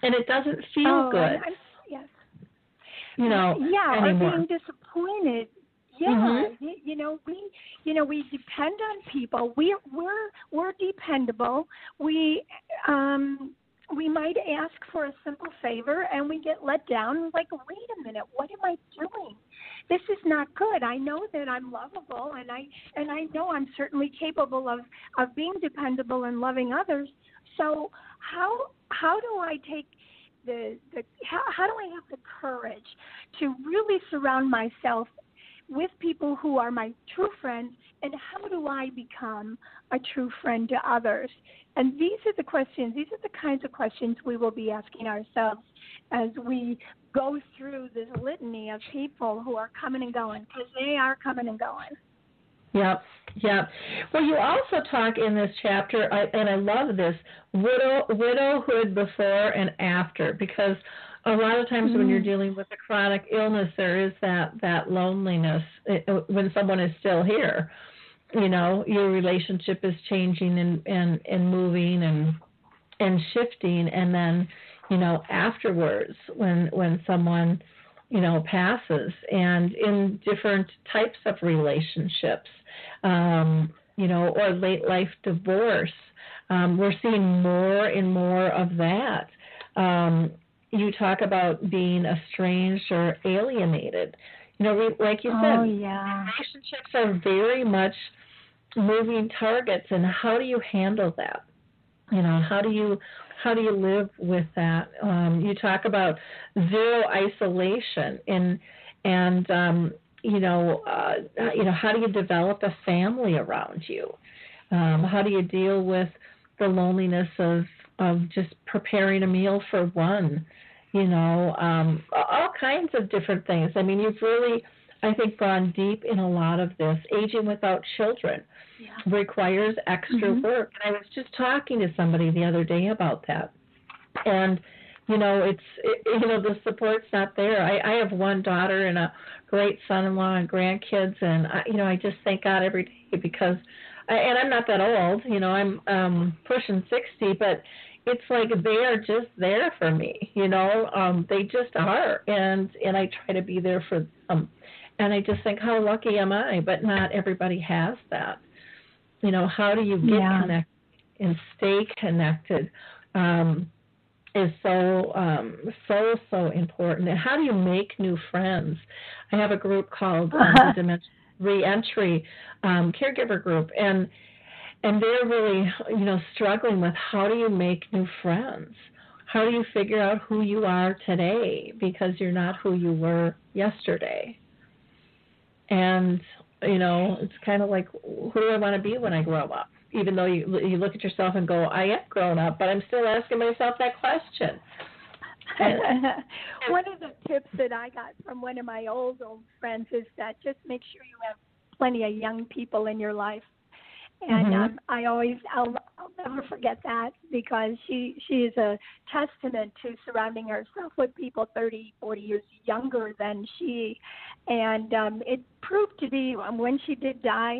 And it doesn't feel oh, good. I'm, yes. You know yeah anymore. or being disappointed. Yeah mm-hmm. you, you know we you know we depend on people. We we're we're dependable. We um we might ask for a simple favor and we get let down. Like wait a minute what am i doing? This is not good. I know that i'm lovable and i and i know i'm certainly capable of of being dependable and loving others. So how how do i take the the how, how do i have the courage to really surround myself with people who are my true friends and how do I become a true friend to others? And these are the questions, these are the kinds of questions we will be asking ourselves as we go through this litany of people who are coming and going, because they are coming and going. Yep, yep. Well, you also talk in this chapter, and I love this widow, widowhood before and after, because a lot of times mm-hmm. when you're mm. dealing with a chronic illness, there is that that loneliness uh, when someone is still here you know your relationship is changing and and and moving and and shifting and then you know afterwards when when someone you know passes and in different types of relationships um you know or late life divorce um we're seeing more and more of that um you talk about being estranged or alienated you know, like you said, oh, yeah. relationships are very much moving targets, and how do you handle that? You know, how do you how do you live with that? Um, you talk about zero isolation, and and um, you know, uh, you know, how do you develop a family around you? Um, how do you deal with the loneliness of of just preparing a meal for one? you know, um, all kinds of different things. I mean, you've really, I think, gone deep in a lot of this. Aging without children yeah. requires extra mm-hmm. work. And I was just talking to somebody the other day about that. And, you know, it's, it, you know, the support's not there. I, I have one daughter and a great son in law and grandkids. And, I, you know, I just thank God every day because, I, and I'm not that old, you know, I'm um, pushing 60, but it's like they are just there for me you know? Um they just are. And and i try to be there for them. And i just think how lucky am i? But not everybody has that. You know how do you get yeah. connected and stay connected um is so um so so important. And how do you make new friends? I have a group called um, dementia reentry um caregiver group. And and they're really you know struggling with how do you make new friends? How do you figure out who you are today because you're not who you were yesterday? And you know it's kind of like who do i want to be when i grow up? Even though you you look at yourself and go i am grown up but i'm still asking myself that question. One of the tips that i got from one of my old old friends is that just make sure you have plenty of young people in your life and mm-hmm. um, I always I'll, I'll never forget that because she she is a testament to surrounding herself with people 30 40 years younger than she and um it proved to be um, when she did die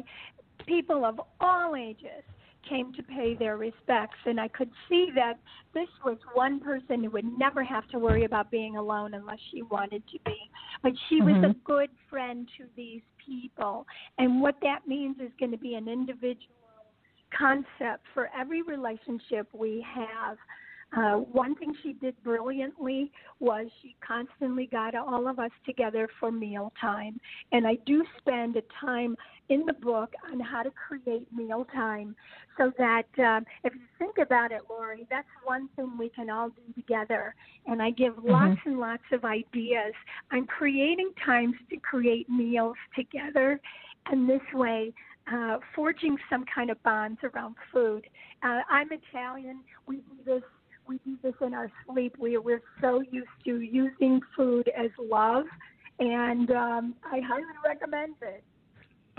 people of all ages came to pay their respects and I could see that this was one person who would never have to worry about being alone unless she wanted to be but she mm-hmm. was a mm-hmm. good friend to these people. And what that means is going to be an individual concept for every relationship we have. Uh, one thing she did brilliantly was she constantly got all of us together for mealtime. And I do spend a time in the book on how to create mealtime so that um, if you think about it, Lori, that's one thing we can all do together. And I give mm-hmm. lots and lots of ideas on creating times to create meals together. And this way, uh, forging some kind of bonds around food. Uh, I'm Italian. We do this. We do this in our sleep. We we're so used to using food as love, and um, I highly recommend it.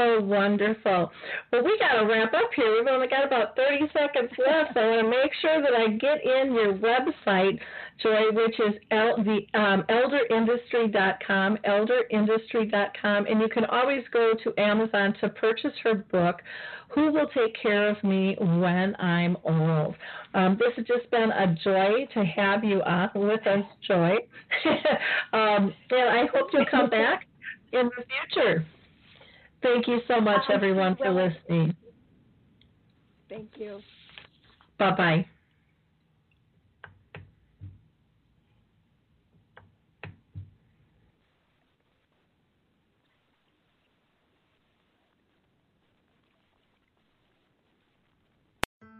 Oh, wonderful. Well, we got to wrap up here. We've only got about 30 seconds left. So I want to make sure that I get in your website, Joy, which is el- the um, elderindustry.com, elderindustry.com. And you can always go to Amazon to purchase her book, Who Will Take Care of Me When I'm Old. Um, this has just been a joy to have you on with us, Joy. um, and I hope you'll come back in the future. Thank you so much, um, everyone, for listening. Thank you. Bye bye. Well,